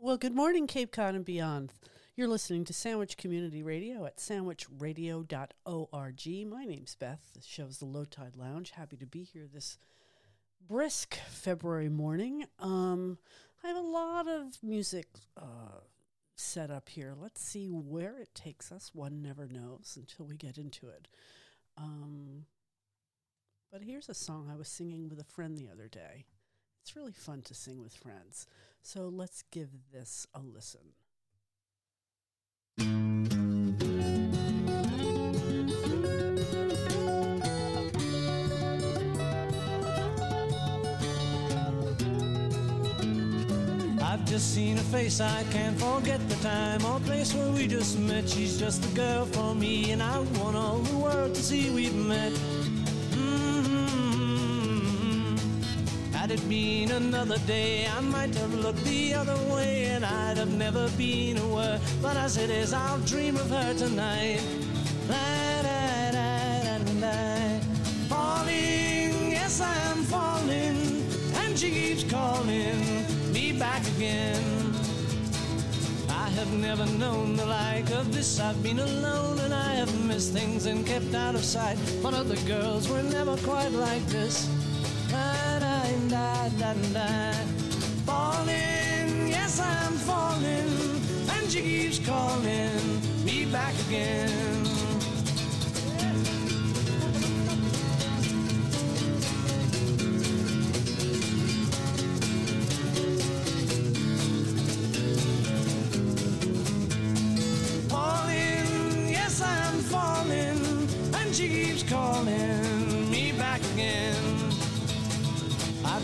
Well, good morning, Cape Cod and beyond. You're listening to Sandwich Community Radio at sandwichradio.org. My name's Beth. This show's the Low Tide Lounge. Happy to be here this brisk February morning. Um, I have a lot of music uh, set up here. Let's see where it takes us. One never knows until we get into it. Um, but here's a song I was singing with a friend the other day. It's really fun to sing with friends. So let's give this a listen. I've just seen her face, I can't forget the time or place where we just met. She's just the girl for me, and I want all the world to see we've met. Had it been another day, I might have looked the other way and I'd have never been aware. But as it is, I'll dream of her tonight. Falling, yes, I am falling, and she keeps calling me back again. I have never known the like of this. I've been alone and I have missed things and kept out of sight. But other girls were never quite like this. Da, da, da. Falling, yes, I'm falling, and she keeps calling me back again. Yes, I'm falling, and she keeps calling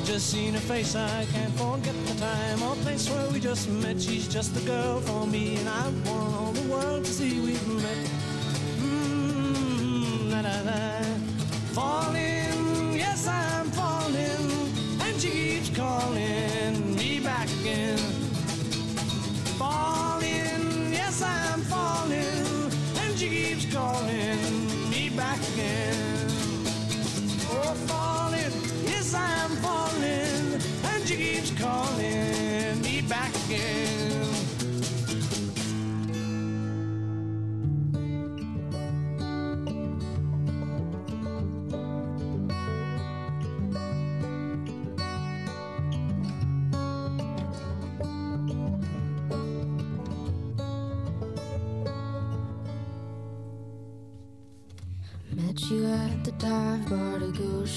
just seen her face, I can't forget the time or place where we just met. She's just the girl for me, and I want all the world to see we've met. Mmm, la la la. Falling,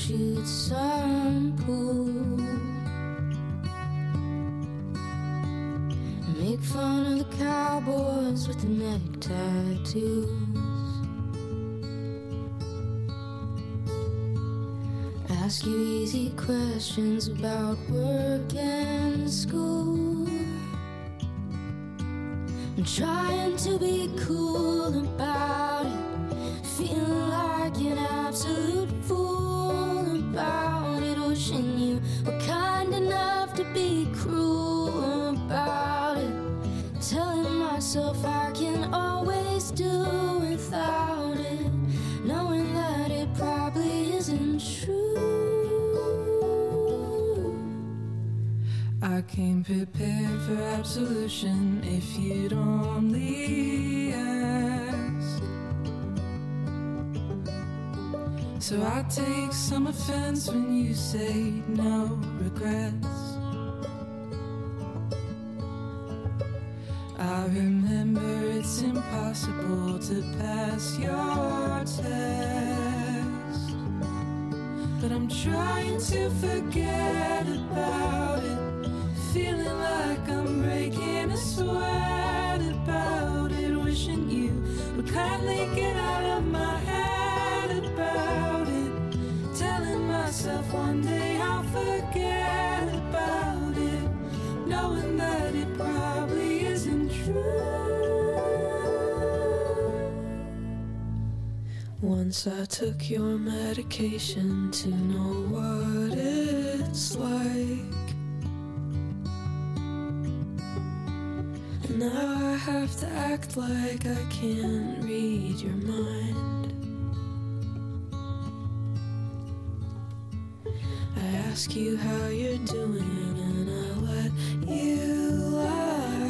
shoot some pool. Make fun of the cowboys with the neck tattoos. Ask you easy questions about work and school. I'm trying to be cool about it. Feeling like an absolute fool about it. Wishing you were kind enough to be cruel about it. Telling myself I can always do without it. Knowing that it probably isn't true. I came prepared for absolution if you'd only So I take some offense when you say no regrets. I remember it's impossible to pass your test. But I'm trying to forget about it. Feeling like I'm breaking a sweat about it. Wishing you would kindly get out one day I'll forget about it. Knowing that it probably isn't true. Once I took your medication to know what it's like. Now I have to act like I can't read your mind. ask you how you're doing, and I what you are.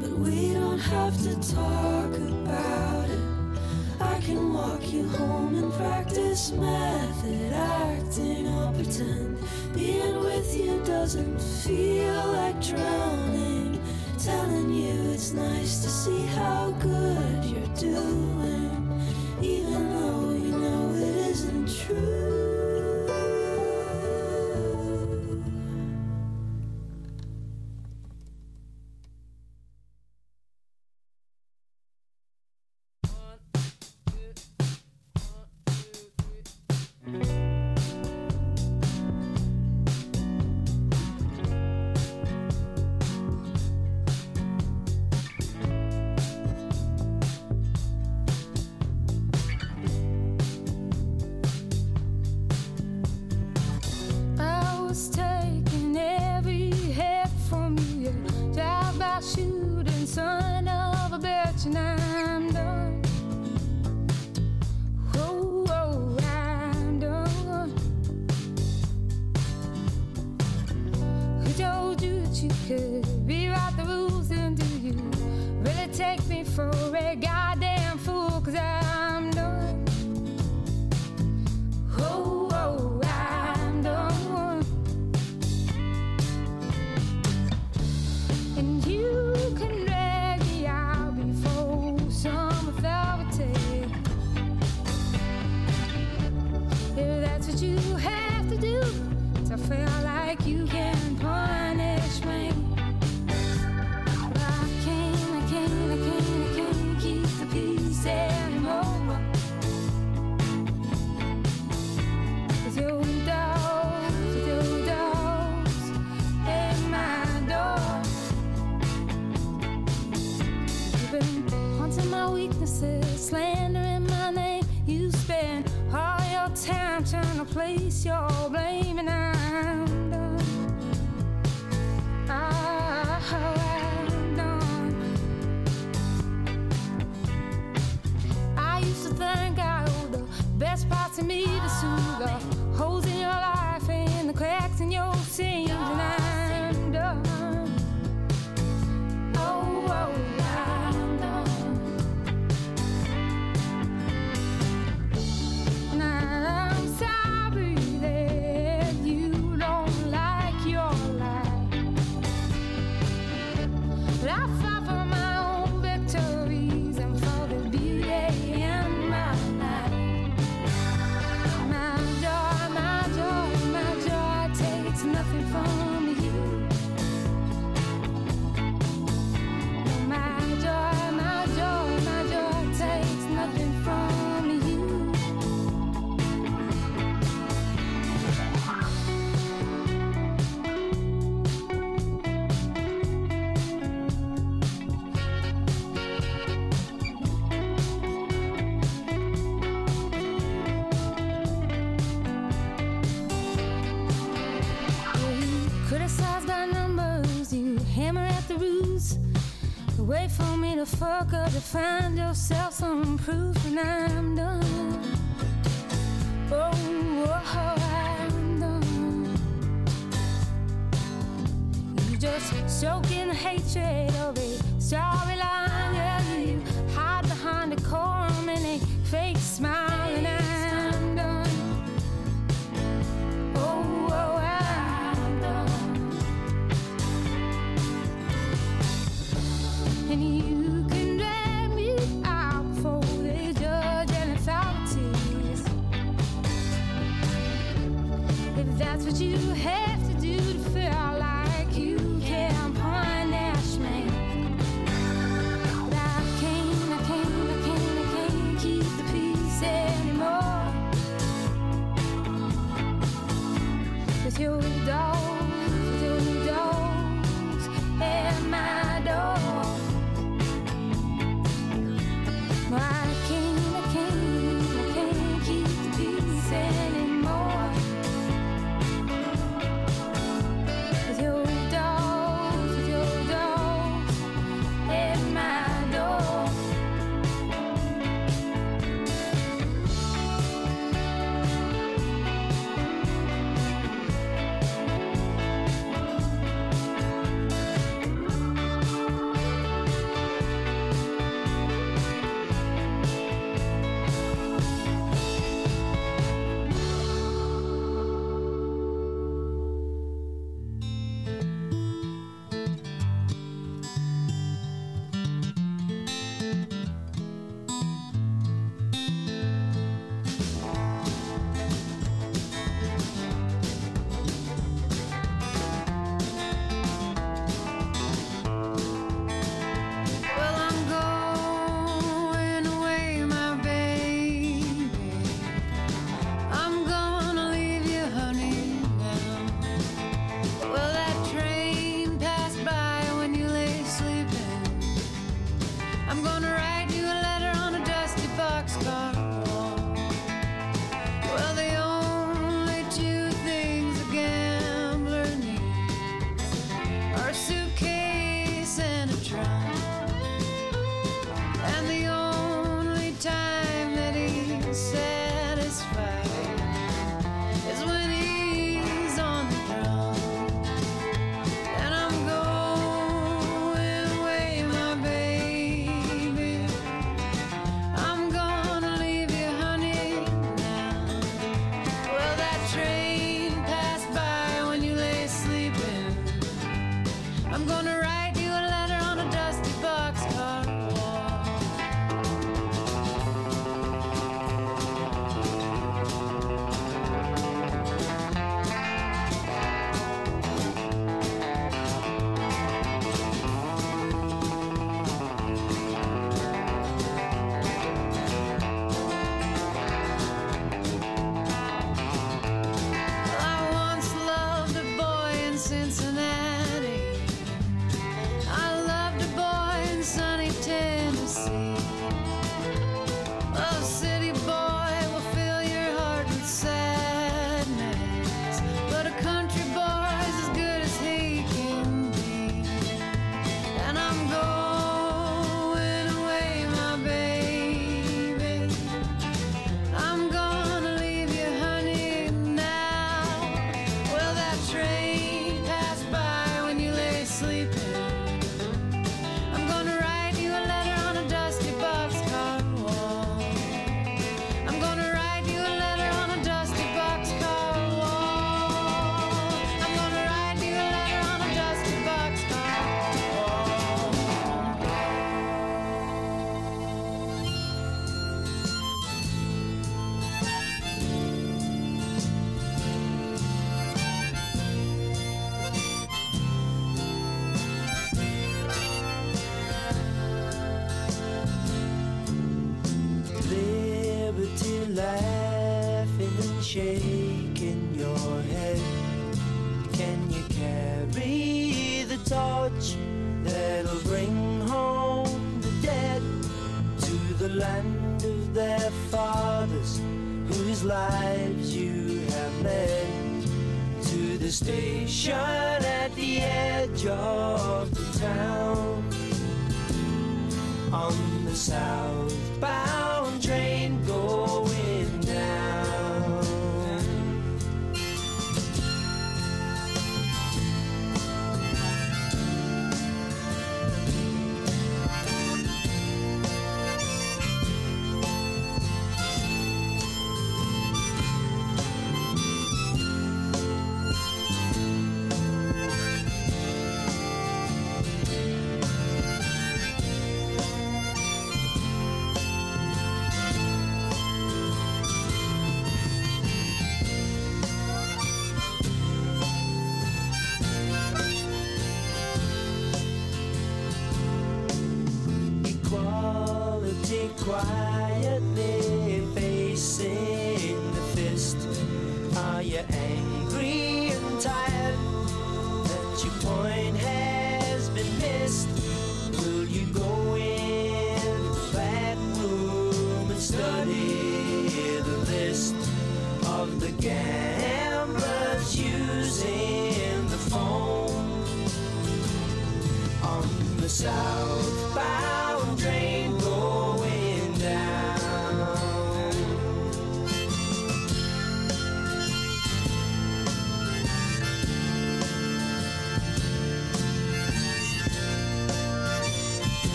But we don't have to talk about it. I can walk you home and practice method acting I'll pretend. Being with you doesn't feel like drowning. Telling you it's nice to see how good you're doing, even though you know it isn't true. Gamblers using the phone? on the southbound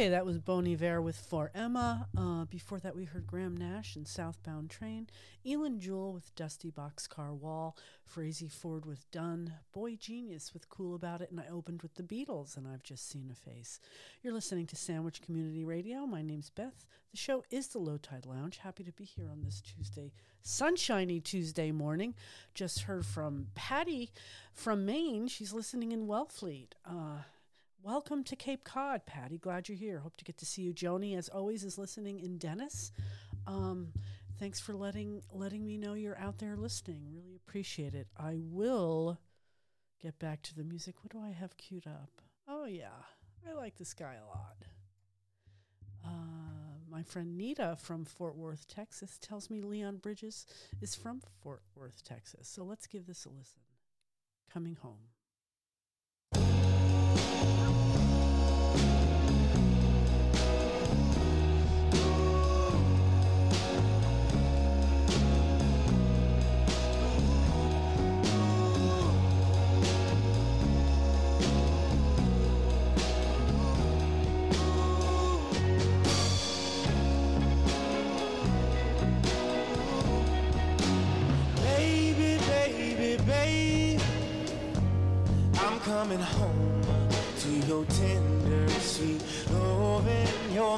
Okay, that was Bon Iver with For Emma. Uh, before that, we heard Graham Nash and Southbound Train, Eilen Jewell with Dusty Boxcar Wall, Frazey Ford with Done, Boy Genius with Cool About It, and I opened with the Beatles, and I've just seen a face. You're listening to Sandwich Community Radio. My name's Beth. The show is the Low Tide Lounge. Happy to be here on this Tuesday, sunshiny Tuesday morning. Just heard from Patty from Maine. She's listening in Wellfleet. Uh, Welcome to Cape Cod, Patty. Glad you're here. Hope to get to see you. Joni, as always, is listening in Dennis. Um, thanks for letting letting me know you're out there listening. Really appreciate it. I will get back to the music. What do I have queued up? Oh yeah, I like this guy a lot. Uh, my friend Nita from Fort Worth, Texas, tells me Leon Bridges is from Fort Worth, Texas. So let's give this a listen. Coming home.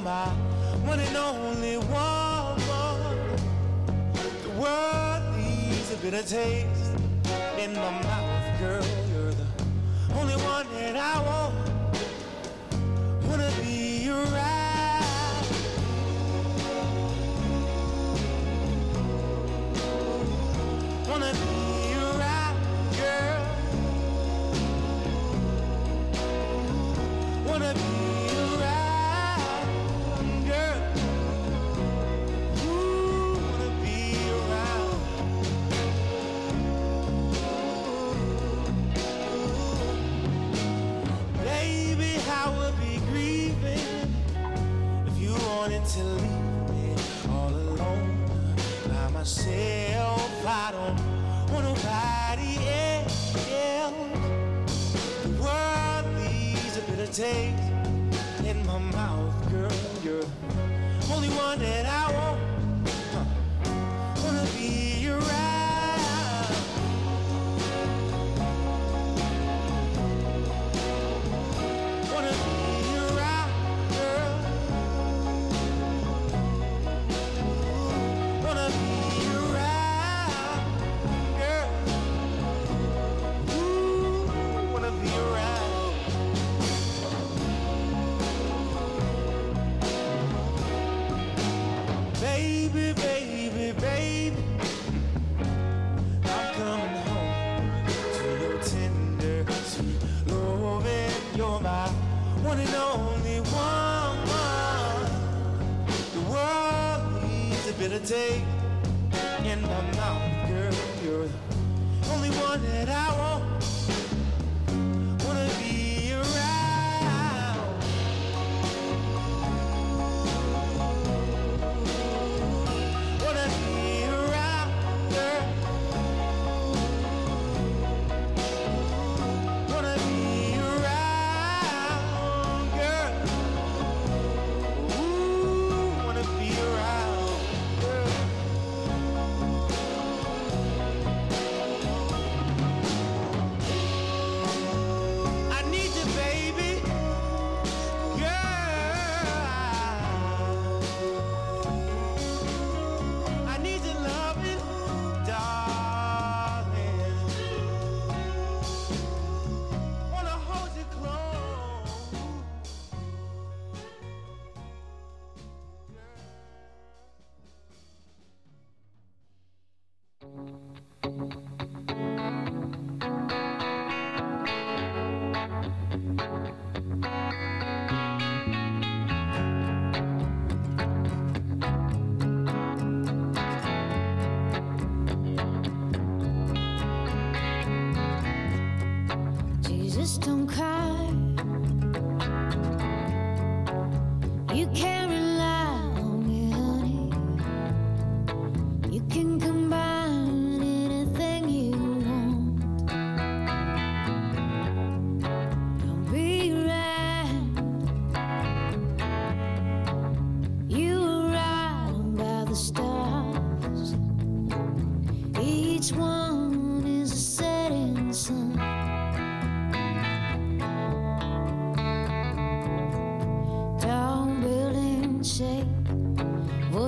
My one and only woman. The world leaves a bitter taste in my mouth, girl. You're the only one that I want. Wanna be around. Wanna be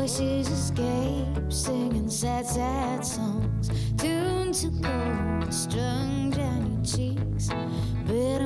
voices escape, singing sad, sad songs. Tuned to gold, strung down your cheeks. Bitter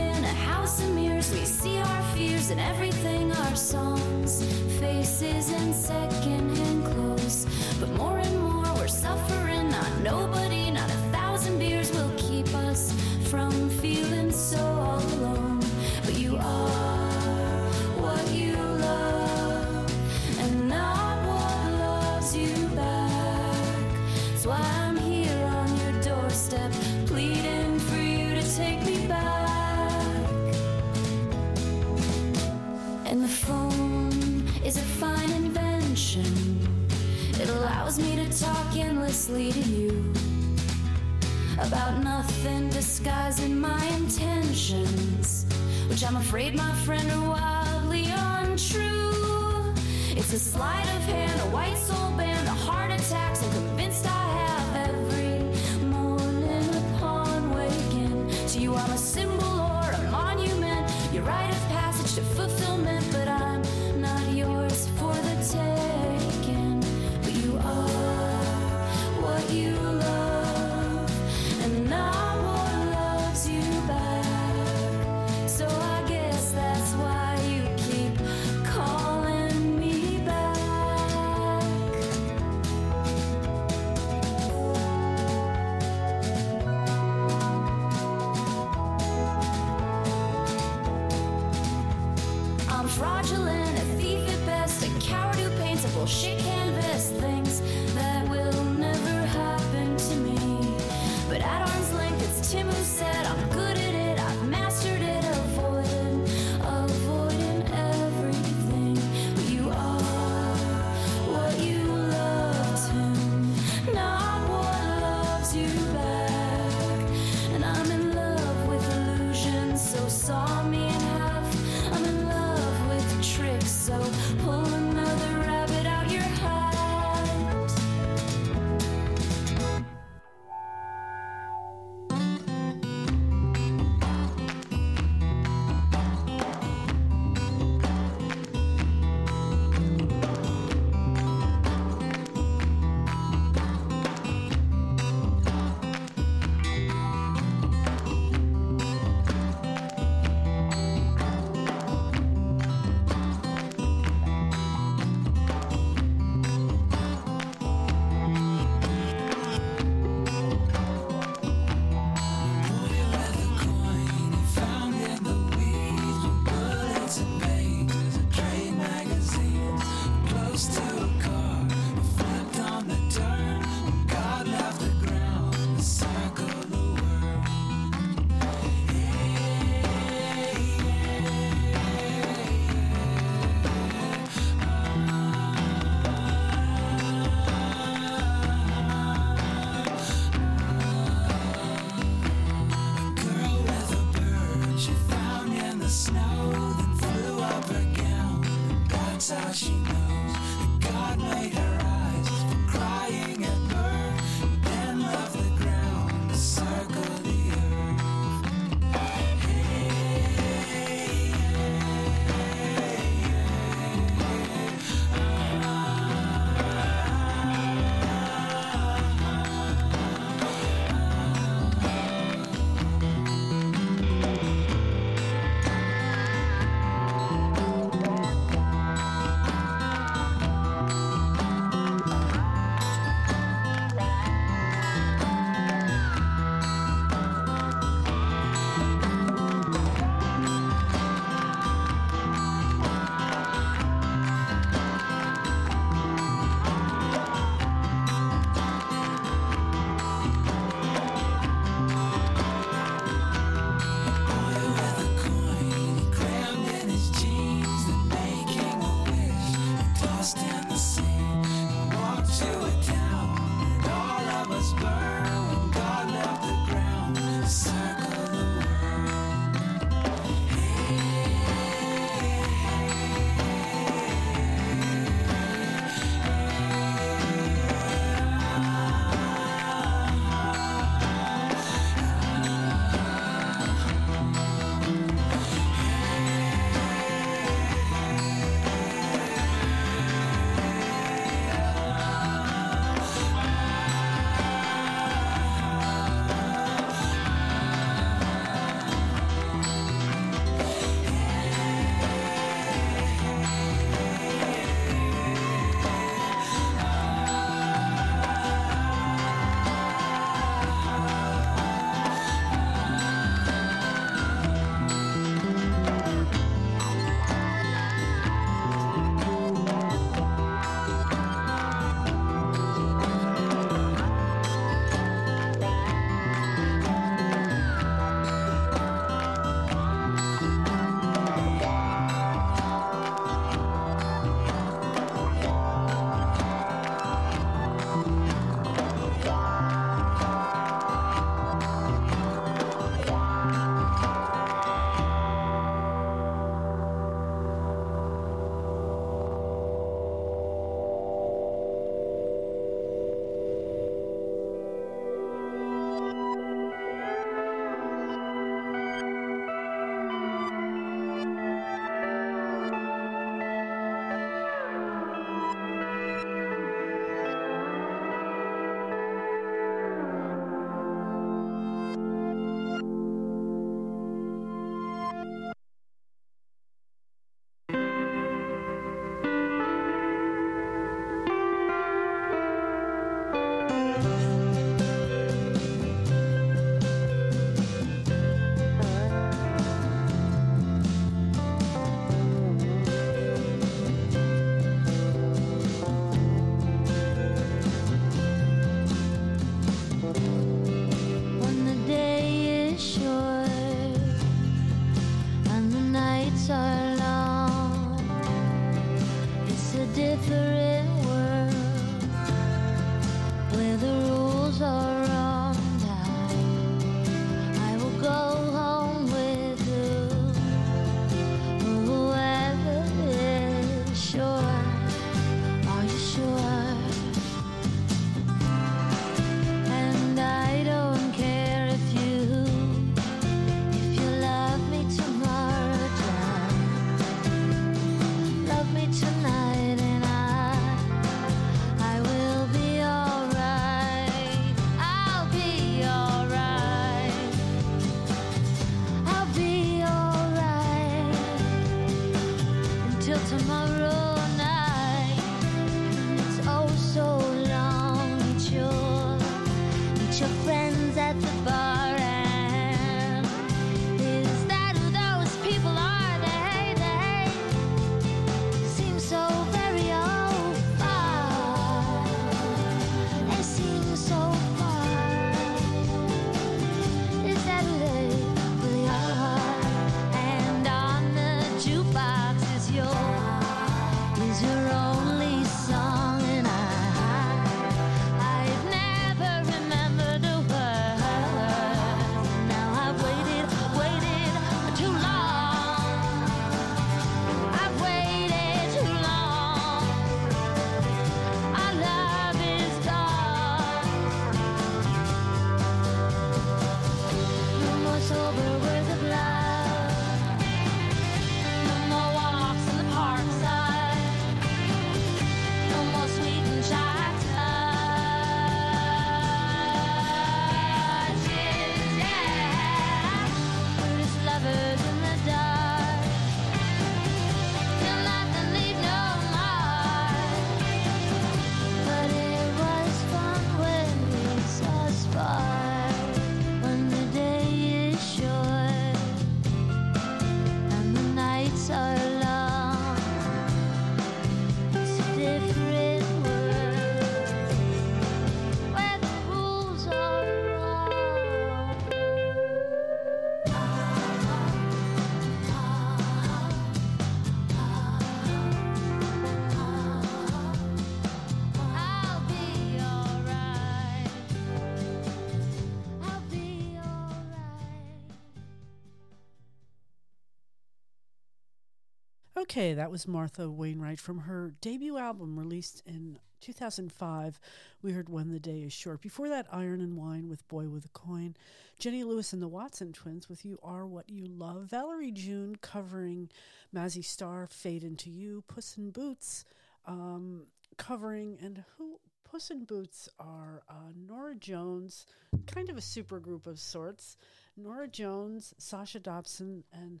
Okay, that was Martha Wainwright from her debut album released in 2005. We heard When the Day is Short. Before that, Iron and Wine with Boy with a Coin. Jenny Lewis and the Watson Twins with You Are What You Love. Valerie June covering Mazzy Star, Fade Into You. Puss in Boots um, covering, and who? Puss in Boots are uh, Norah Jones, kind of a super group of sorts. Norah Jones, Sasha Dobson, and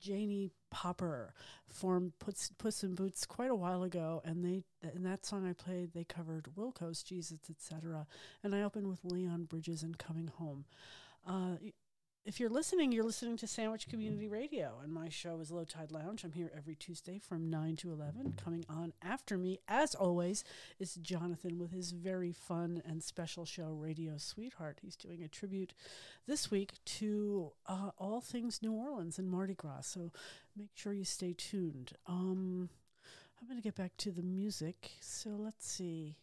Janie Popper formed Puss, Puss in Boots quite a while ago, and they in that song I played they covered Wilco's Jesus, etc. And I opened with Leon Bridges and Coming Home. Uh, if you're listening, you're listening to Sandwich Community Radio, and my show is Low Tide Lounge. I'm here every Tuesday from 9 to 11. Coming on after me, as always, is Jonathan with his very fun and special show, Radio Sweetheart. He's doing a tribute this week to uh, all things New Orleans and Mardi Gras, so make sure you stay tuned. Um, I'm going to get back to the music, so let's see.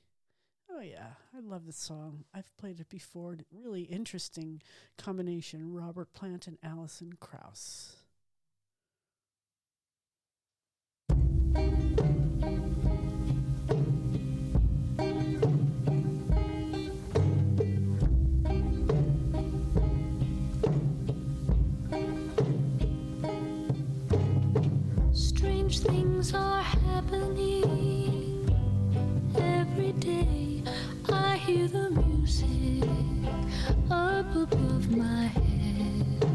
Oh yeah, I love this song. I've played it before. Really interesting combination. Robert Plant and Alison Krauss. Strange things are happening hear the music up above my head.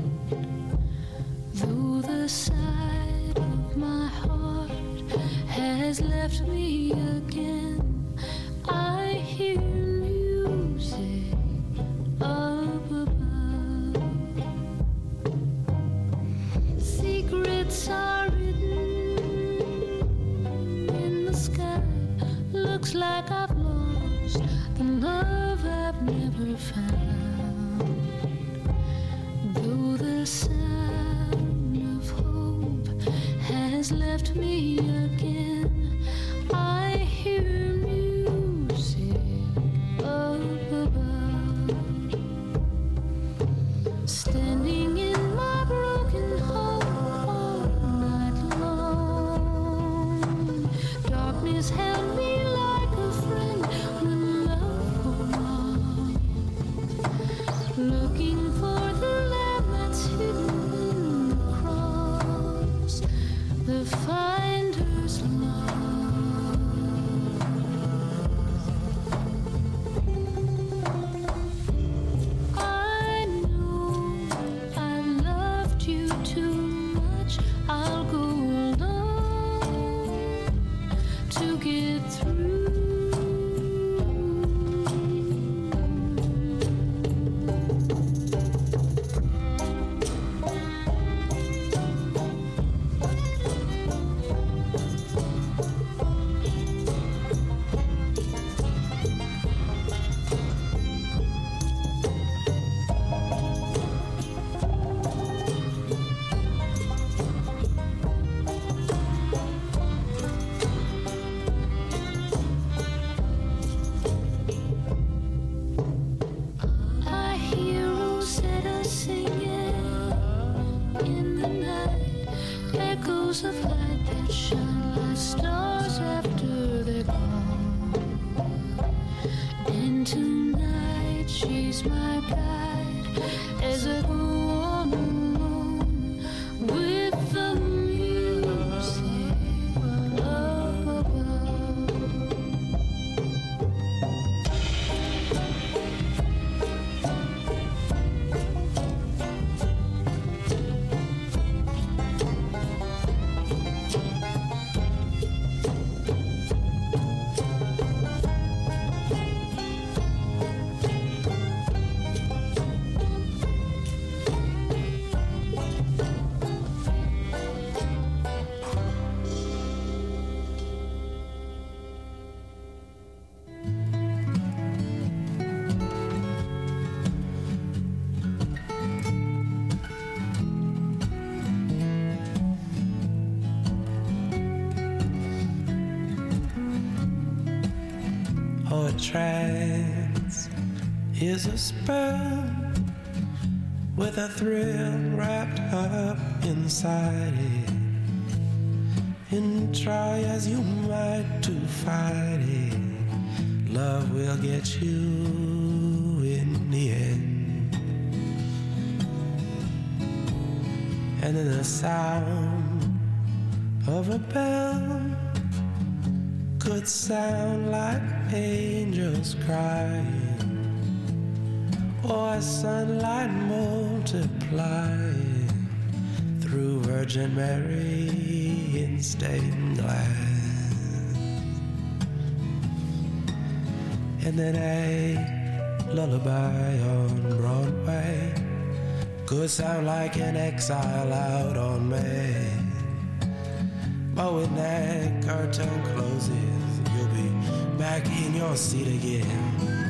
Though the side of my heart has left me again, I hear love I've never found. Though the sound of hope has left me again. Is a spell with a thrill wrapped up inside it. And try as you might to fight Mary in stained glass. And then a lullaby on Broadway could sound like an exile out on May. But when that curtain closes, you'll be back in your seat again.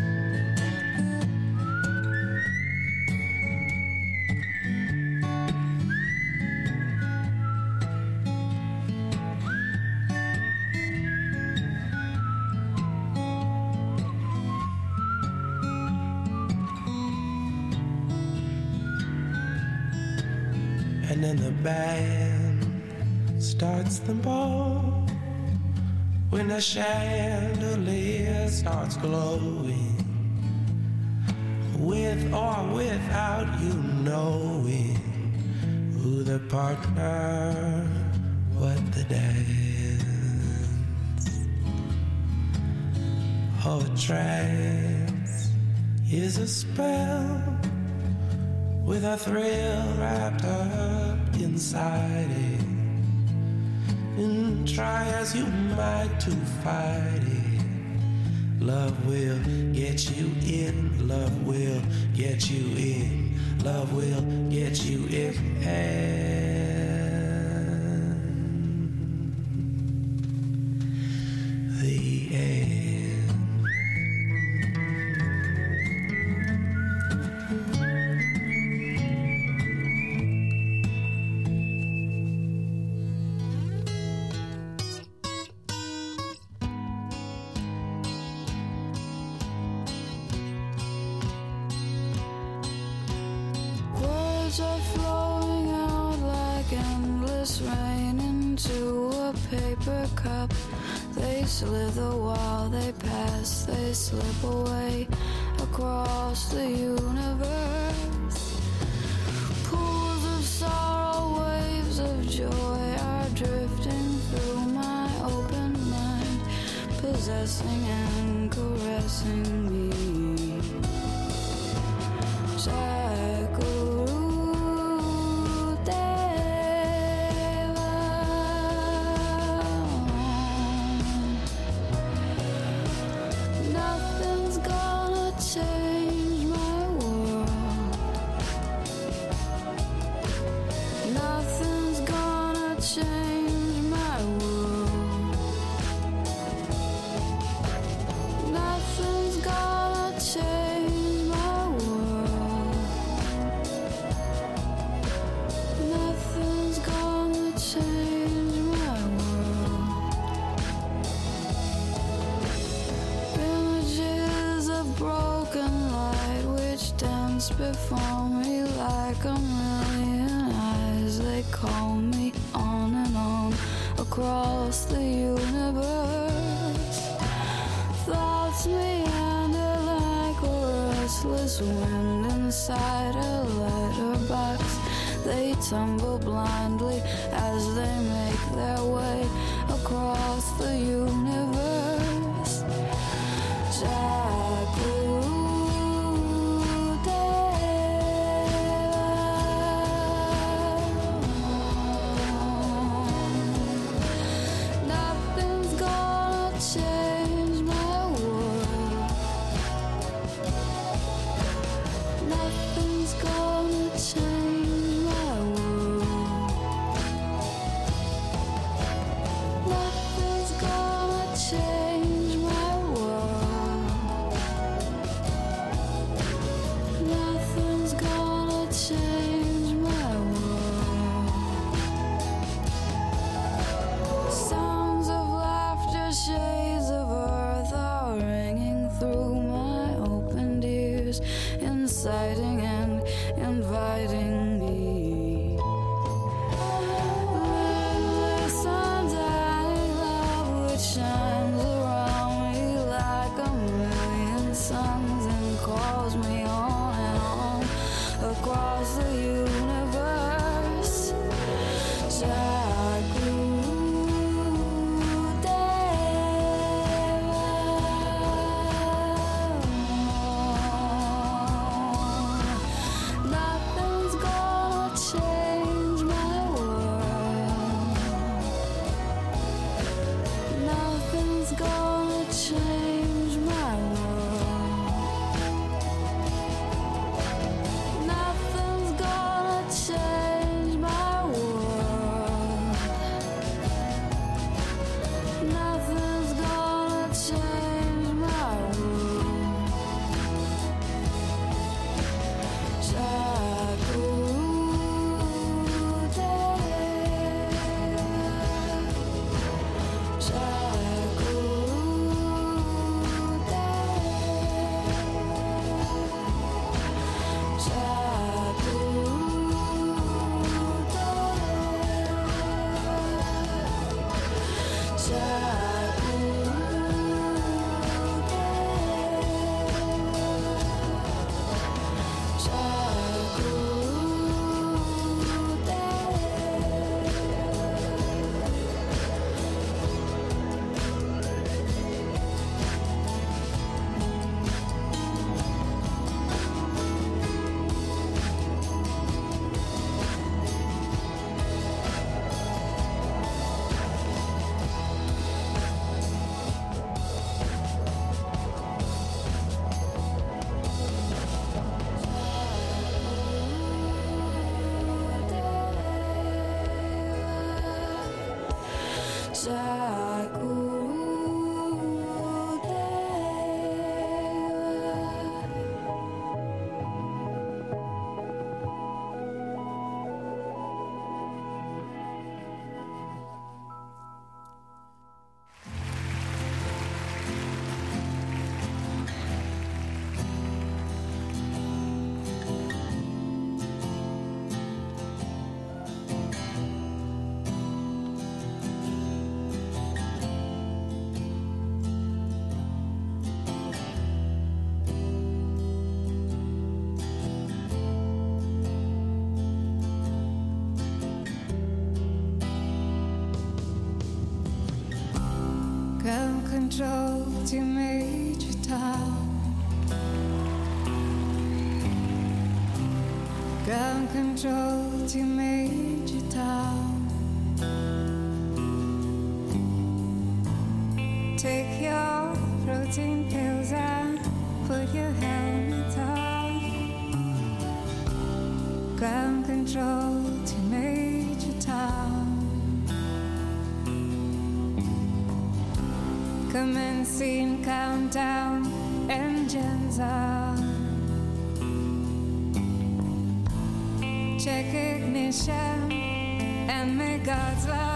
Partner what the dance oh a trance is a spell with a thrill wrapped up inside it. And try as you might to fight it. Love will get you in, love will get you in, love will get you in. The Live the while they pass, they slip away across the universe. Pools of sorrow, waves of joy are drifting through my open mind, possessing and caressing. Control to Major ignition, and may God's love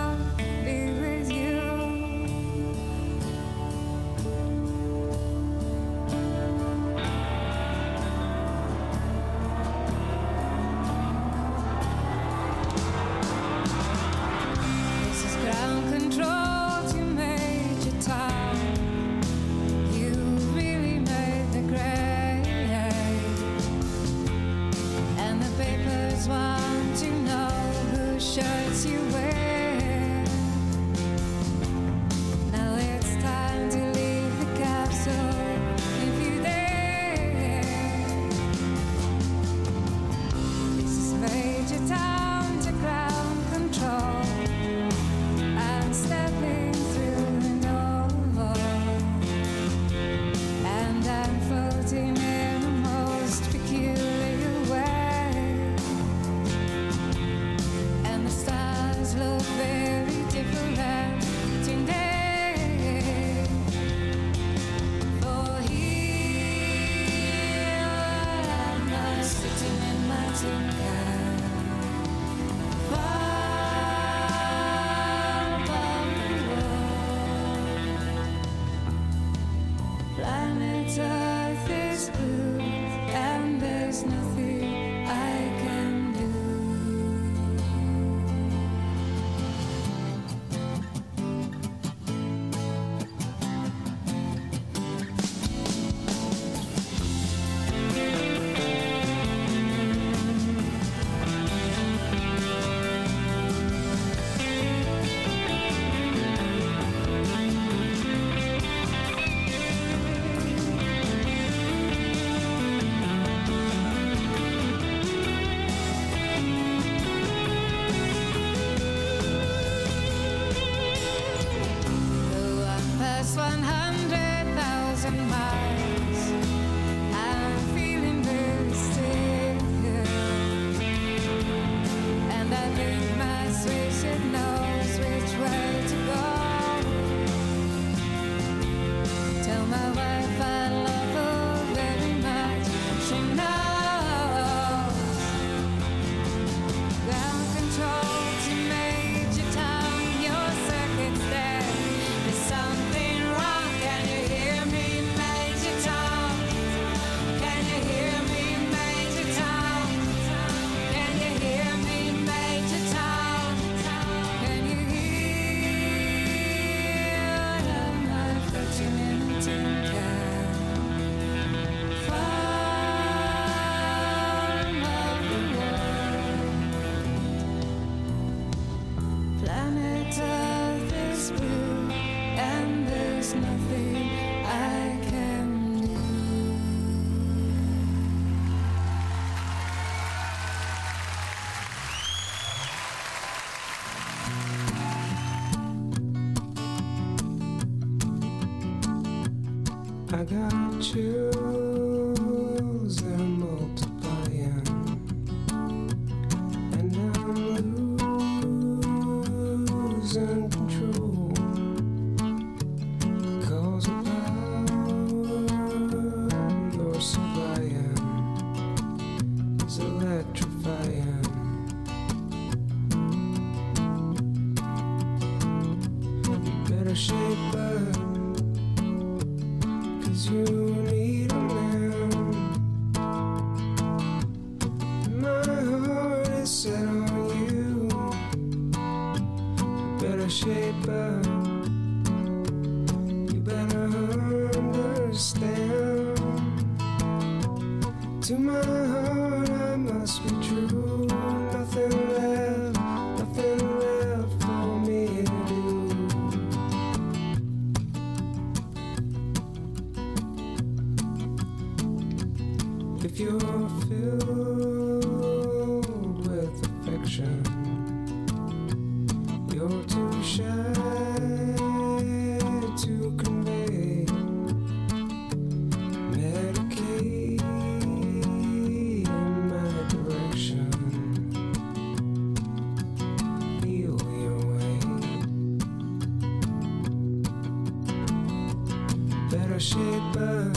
shape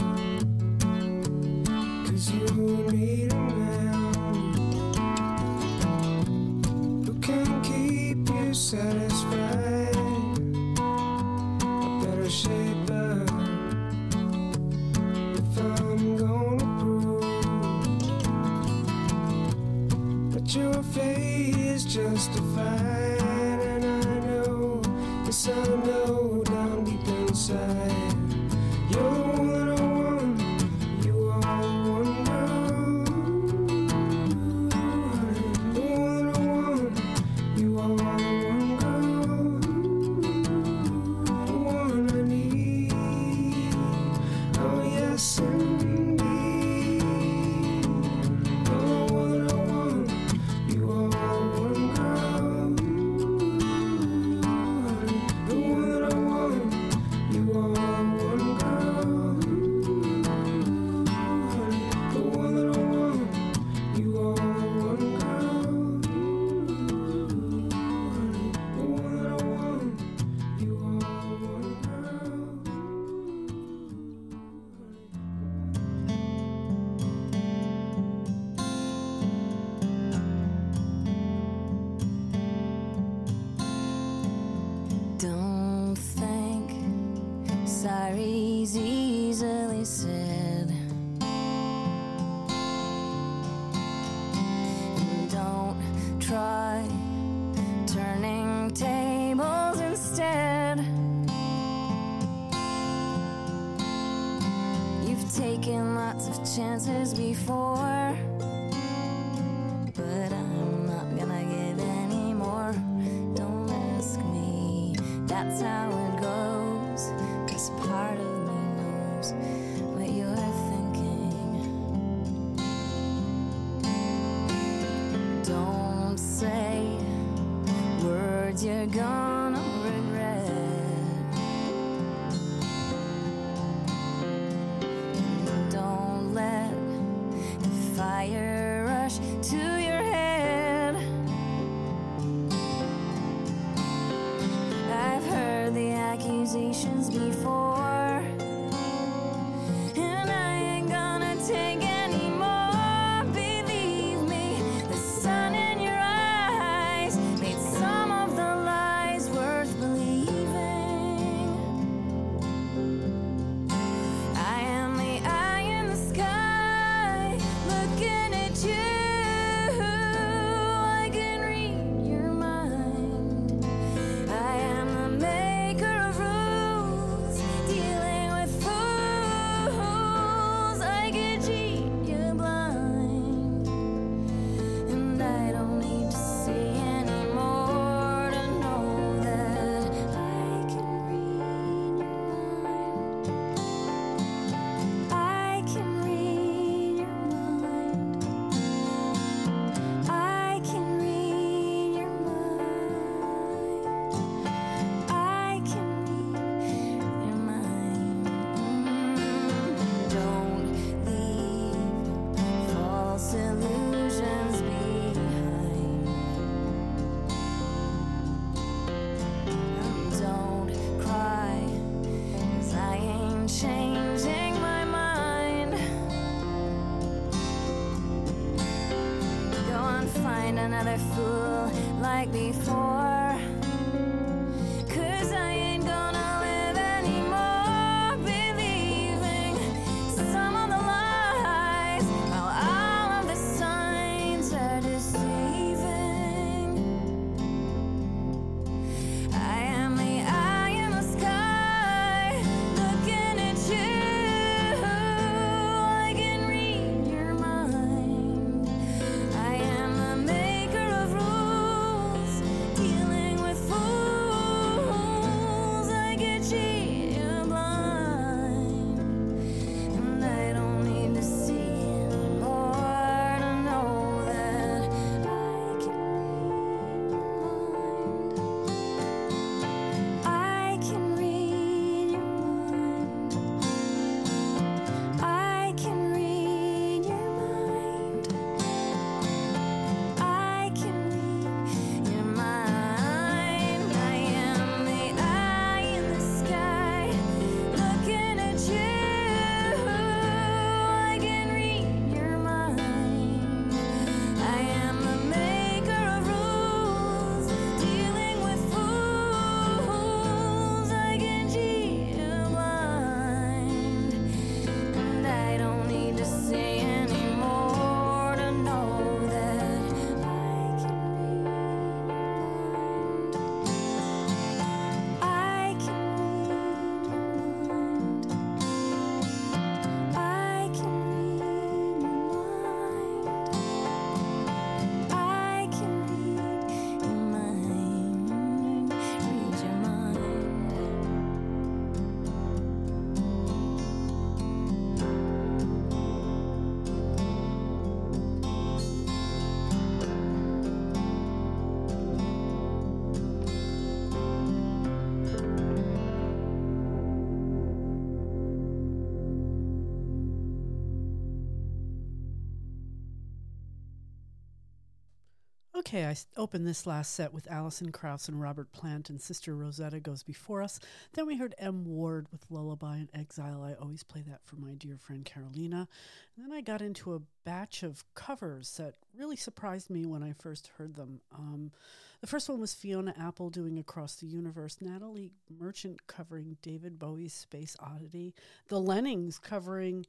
Okay, I opened this last set with Alison Krauss and Robert Plant, and Sister Rosetta goes before us. Then we heard M. Ward with Lullaby and Exile. I always play that for my dear friend Carolina. And then I got into a batch of covers that really surprised me when I first heard them. Um, the first one was Fiona Apple doing Across the Universe, Natalie Merchant covering David Bowie's Space Oddity, the Lennings covering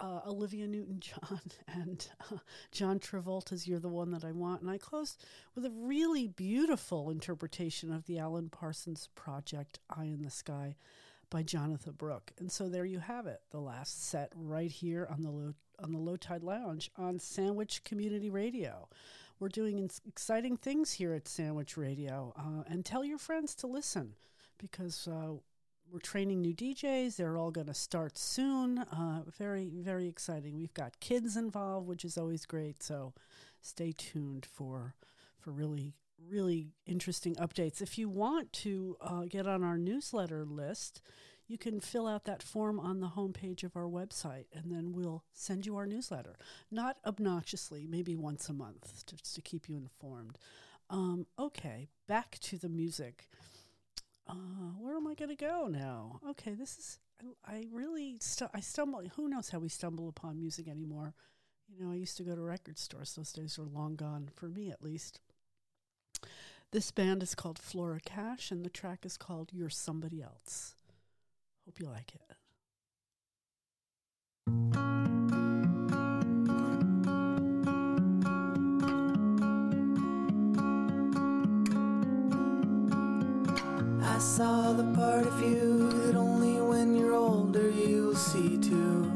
uh, Olivia Newton John and uh, John Travolta's You're the One That I Want. And I closed with a really beautiful interpretation of the Alan Parsons project, Eye in the Sky, by Jonatha Brooke. And so there you have it, the last set right here on the low, on the Low Tide Lounge on Sandwich Community Radio. We're doing ins- exciting things here at Sandwich Radio. Uh, and tell your friends to listen because uh, we're training new DJs. They're all going to start soon. Uh, very, very exciting. We've got kids involved, which is always great. So stay tuned for for really, really interesting updates. If you want to uh, get on our newsletter list, you can fill out that form on the homepage of our website, and then we'll send you our newsletter. Not obnoxiously, maybe once a month, just to keep you informed. Um, okay, back to the music uh, where am I going to go now? Okay, this is I, I really stu- I stumble. Who knows how we stumble upon music anymore? You know, I used to go to record stores. Those days are long gone for me, at least. This band is called Flora Cash, and the track is called "You're Somebody Else." Hope you like it. The part of you that only when you're older you'll see too.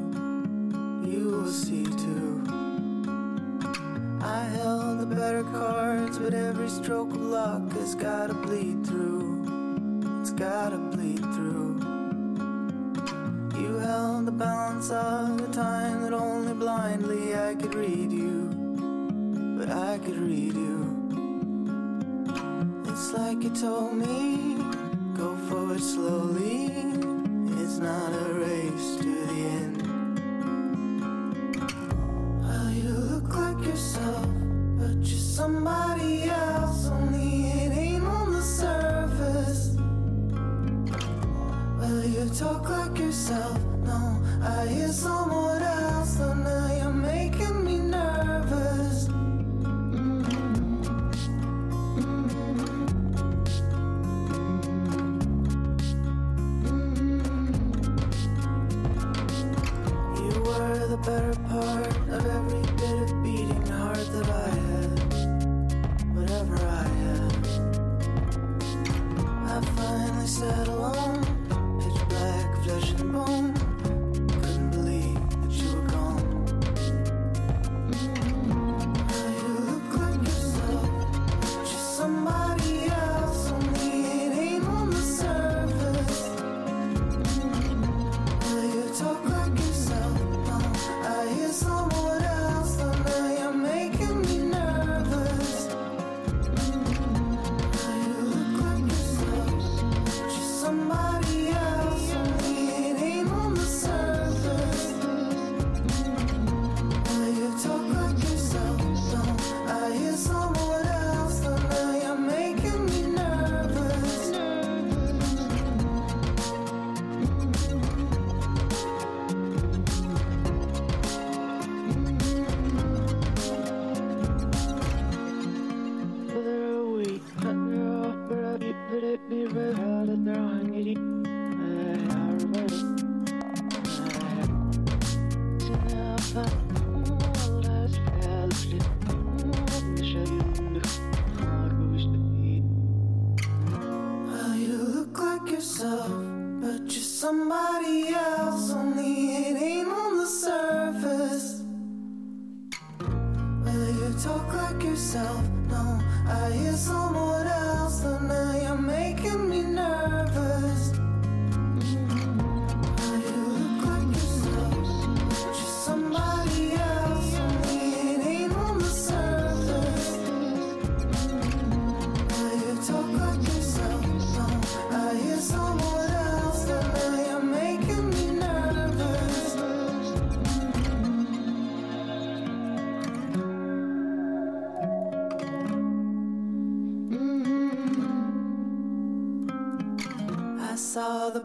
You will see too. I held the better cards, but every stroke of luck has gotta bleed through. It's gotta bleed through. You held the balance of the time that only blindly I could read you. But I could read you. It's like you told me, go forward slowly. It's not a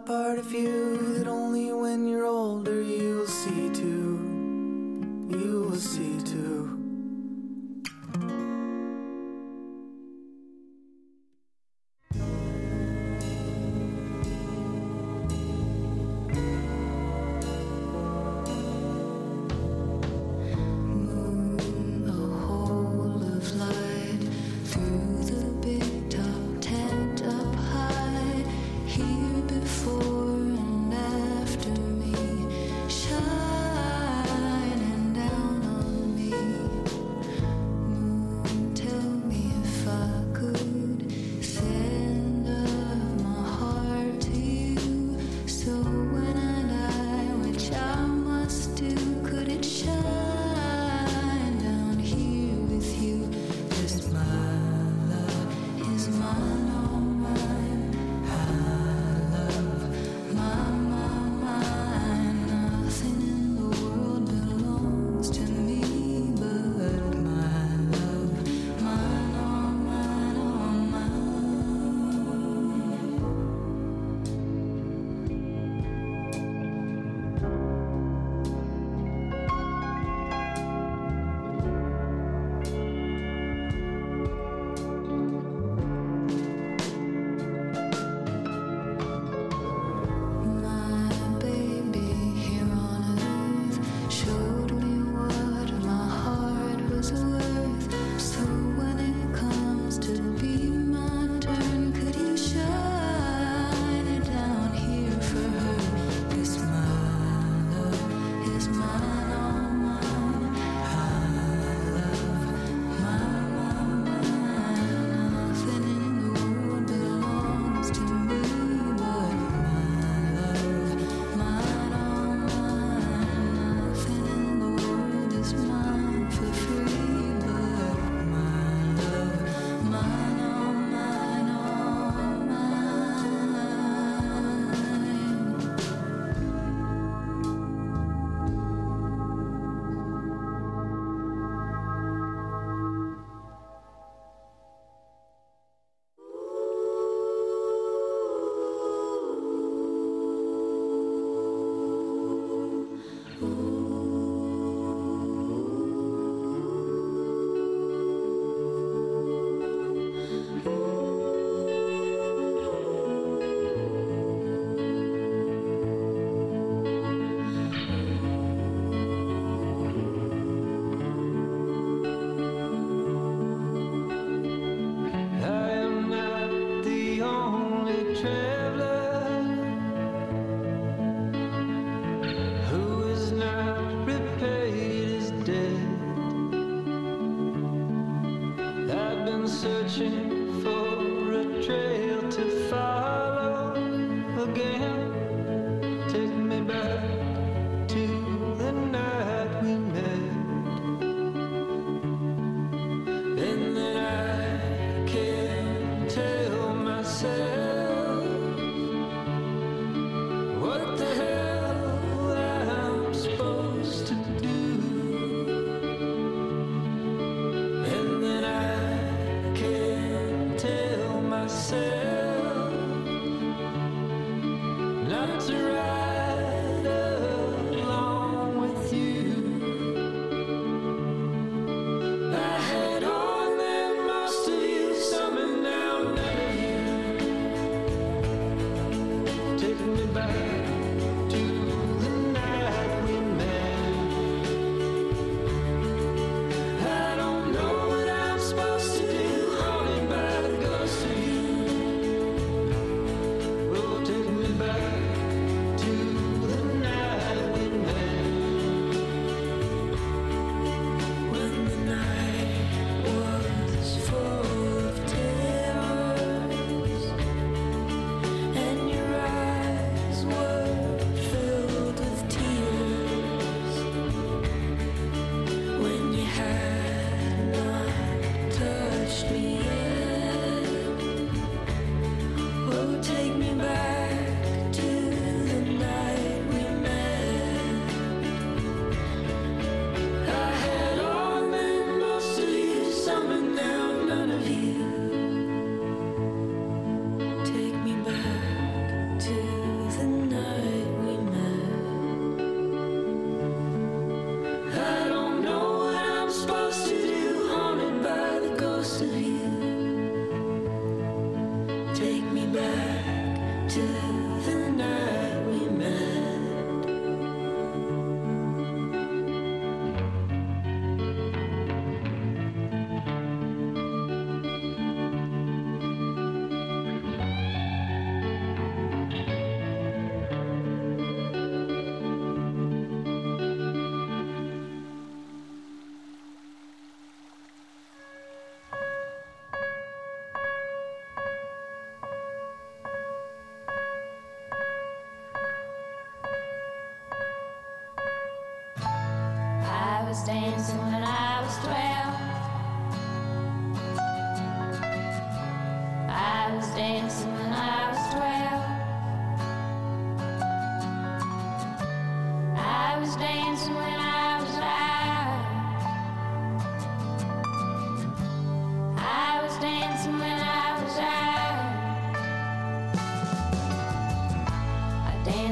part of you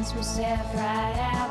I danced right out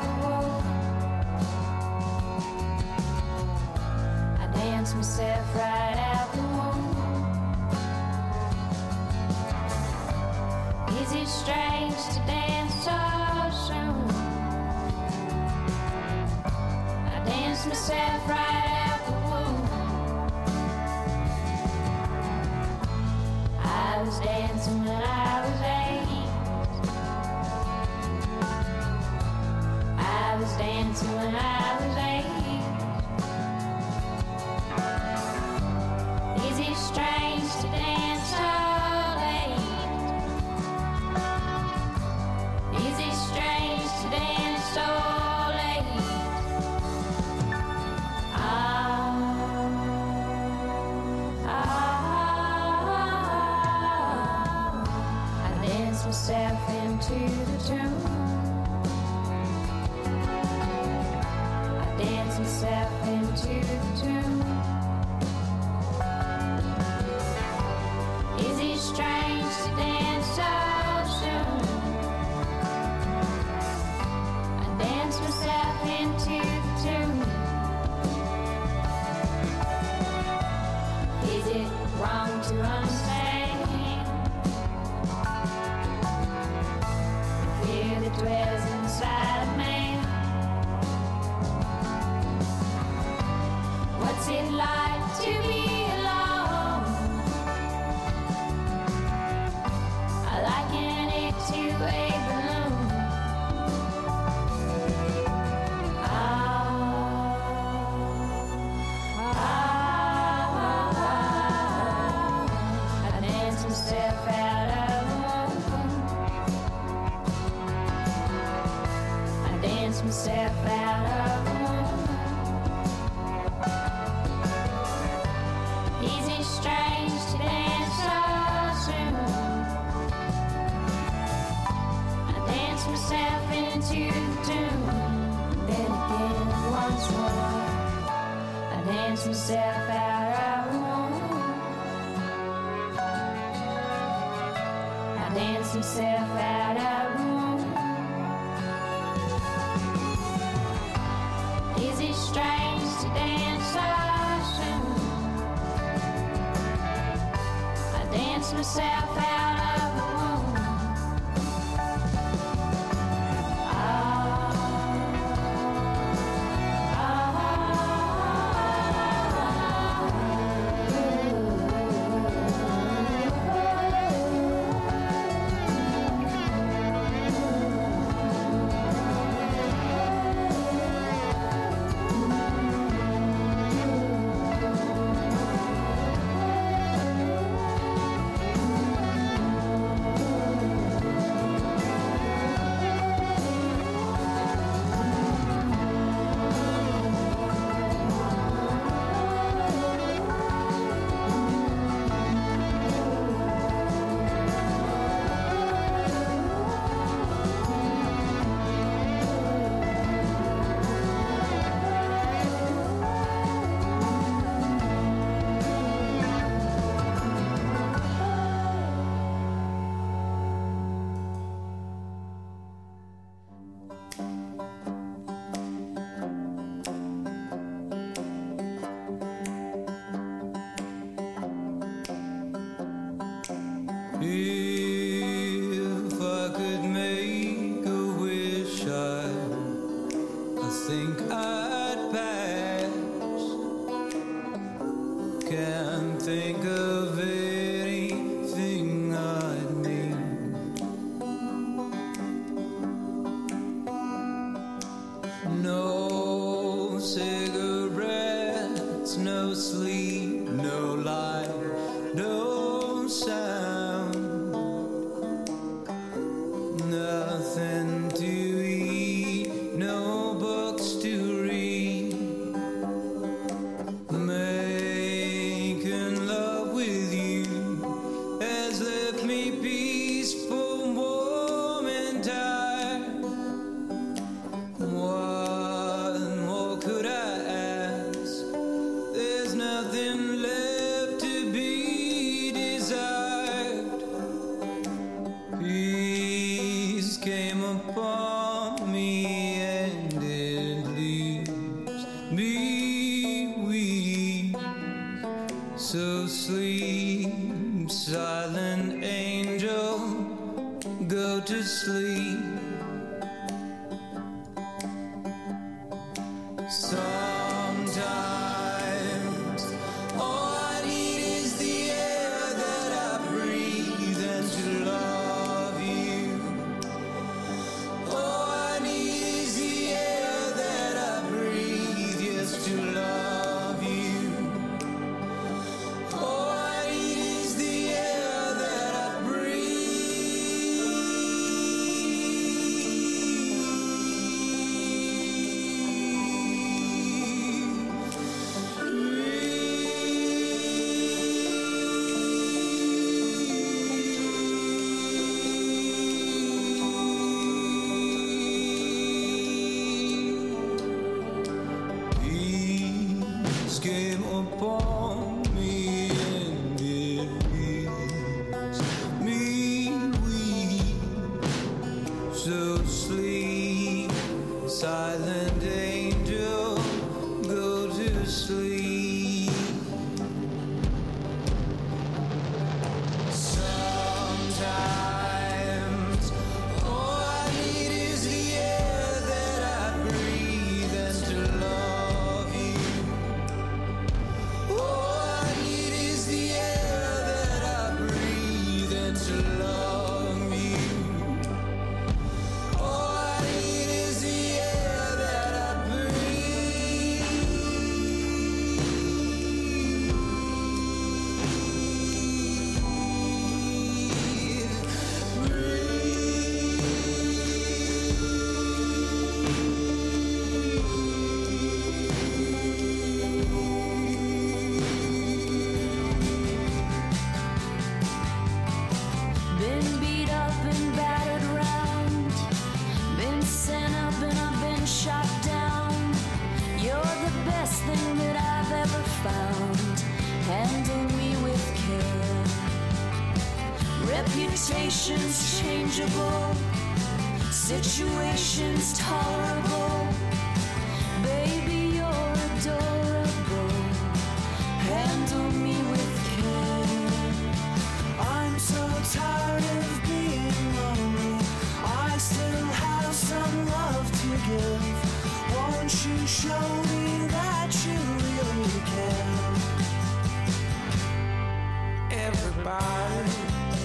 everybody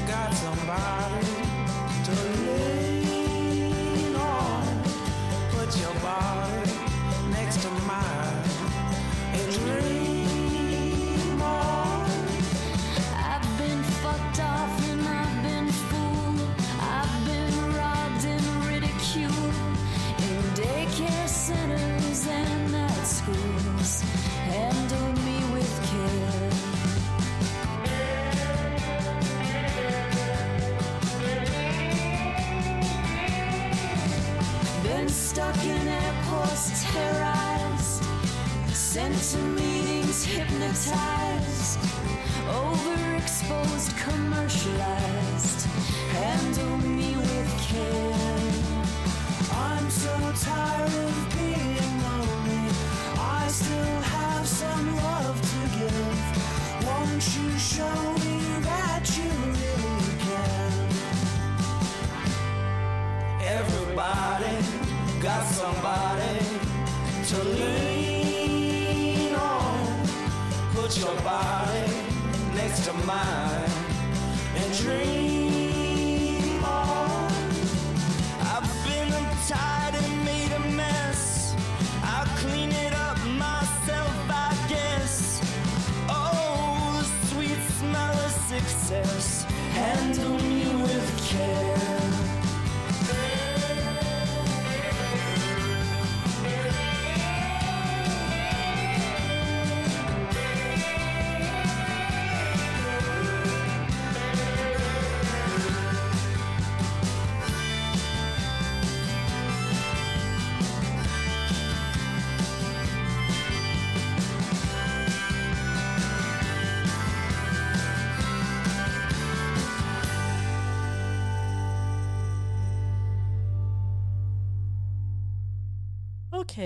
got somebody to lean on. Put your body next to mine and dream. Into meetings hypnotized, overexposed, commercialized. Handle me with care. I'm so tired of being lonely. I still have some love to give. Won't you show me that you really care? Everybody got somebody to lean. Put your body next to mine and dream on. I've been tired and made a mess. I'll clean it up myself, I guess. Oh, the sweet smell of success. Handle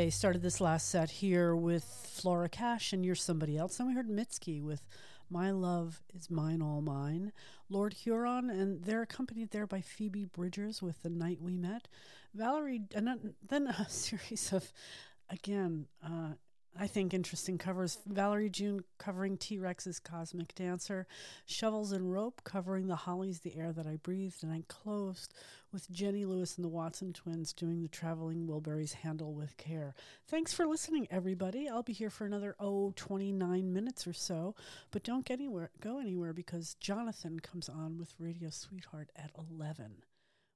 Okay, started this last set here with Flora Cash and You're Somebody Else. Then we heard Mitski with My Love Is Mine All Mine. Lord Huron, and they're accompanied there by Phoebe Bridgers with The Night We Met. Valerie, and then- then a series of, again, uh, I think interesting covers. Valerie June covering T Rex's Cosmic Dancer, Shovels and Rope covering The Hollies, The Air That I Breathed, and I closed with Jenny Lewis and the Watson twins doing the Traveling Wilburys Handle with Care. Thanks for listening, everybody. I'll be here for another, oh, 29 minutes or so, but don't get anywhere, go anywhere because Jonathan comes on with Radio Sweetheart at 11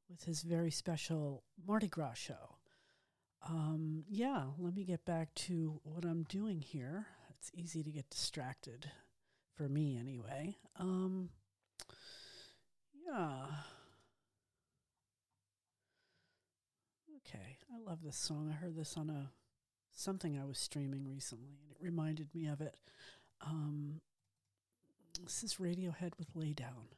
with his very special Mardi Gras show. Um, yeah, let me get back to what I'm doing here. It's easy to get distracted, for me anyway. Um, yeah. Okay, I love this song. I heard this on a something I was streaming recently, and it reminded me of it. Um, this is Radiohead with "Let Down."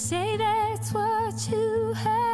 Say that's what you have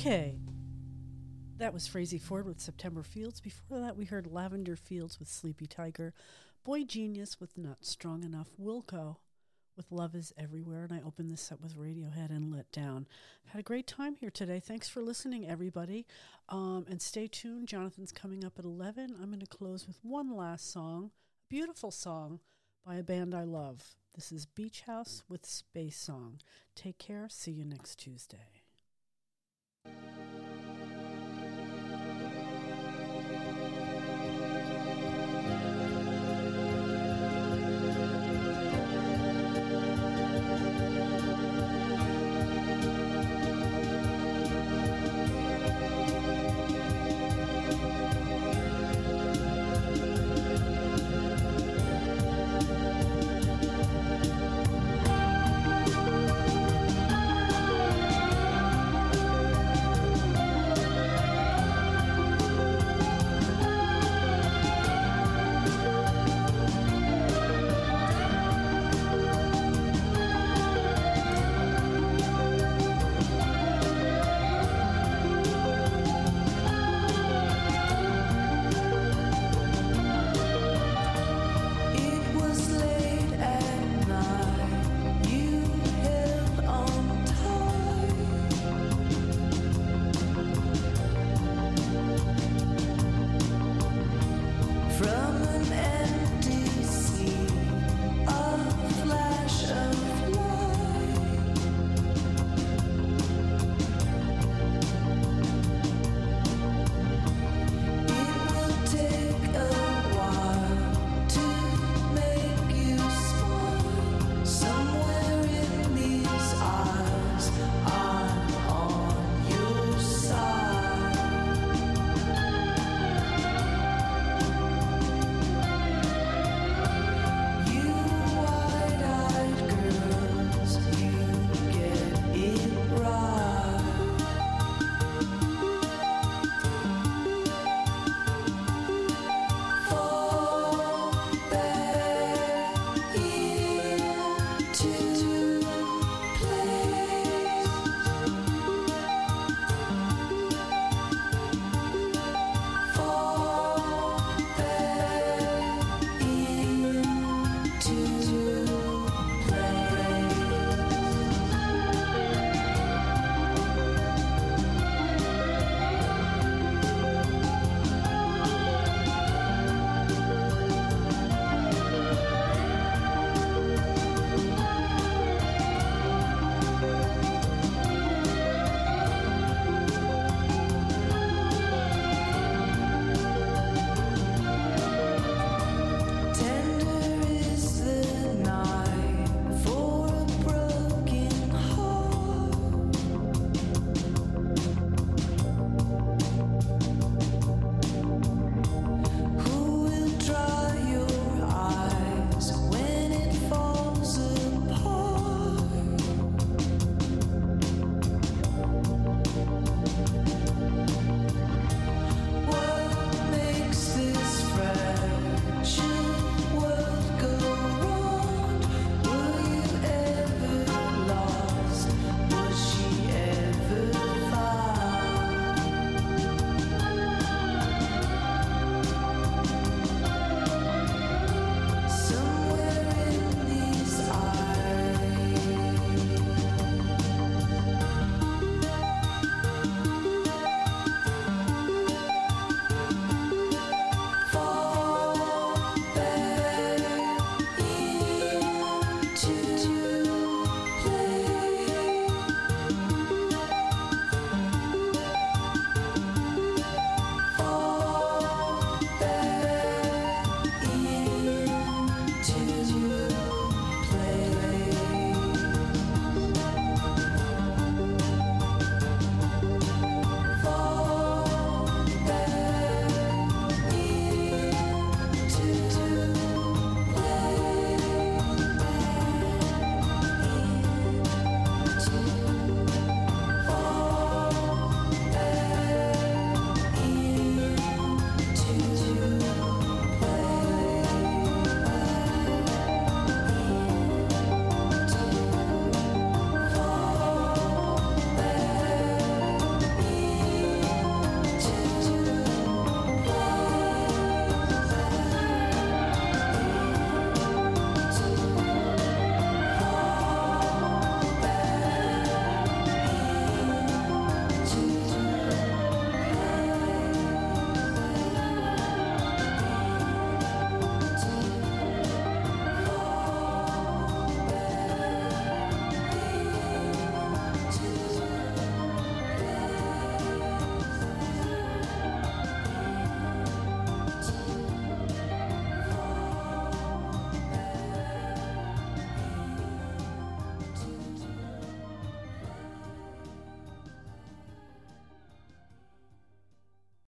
Okay. That was Frazey Ford with September Fields. Before that, we heard Lavender Fields with Sleepy Tiger, boygenius with Not Strong Enough, Wilco with Love is Everywhere, and I opened this up with Radiohead and Let Down. Had a great time here today. Thanks for listening, everybody. Um, and stay tuned. Jonathan's coming up at 11. I'm going to close with one last song, a beautiful song by a band I love. This is Beach House with Space Song. Take care. See you next Tuesday. Thank you.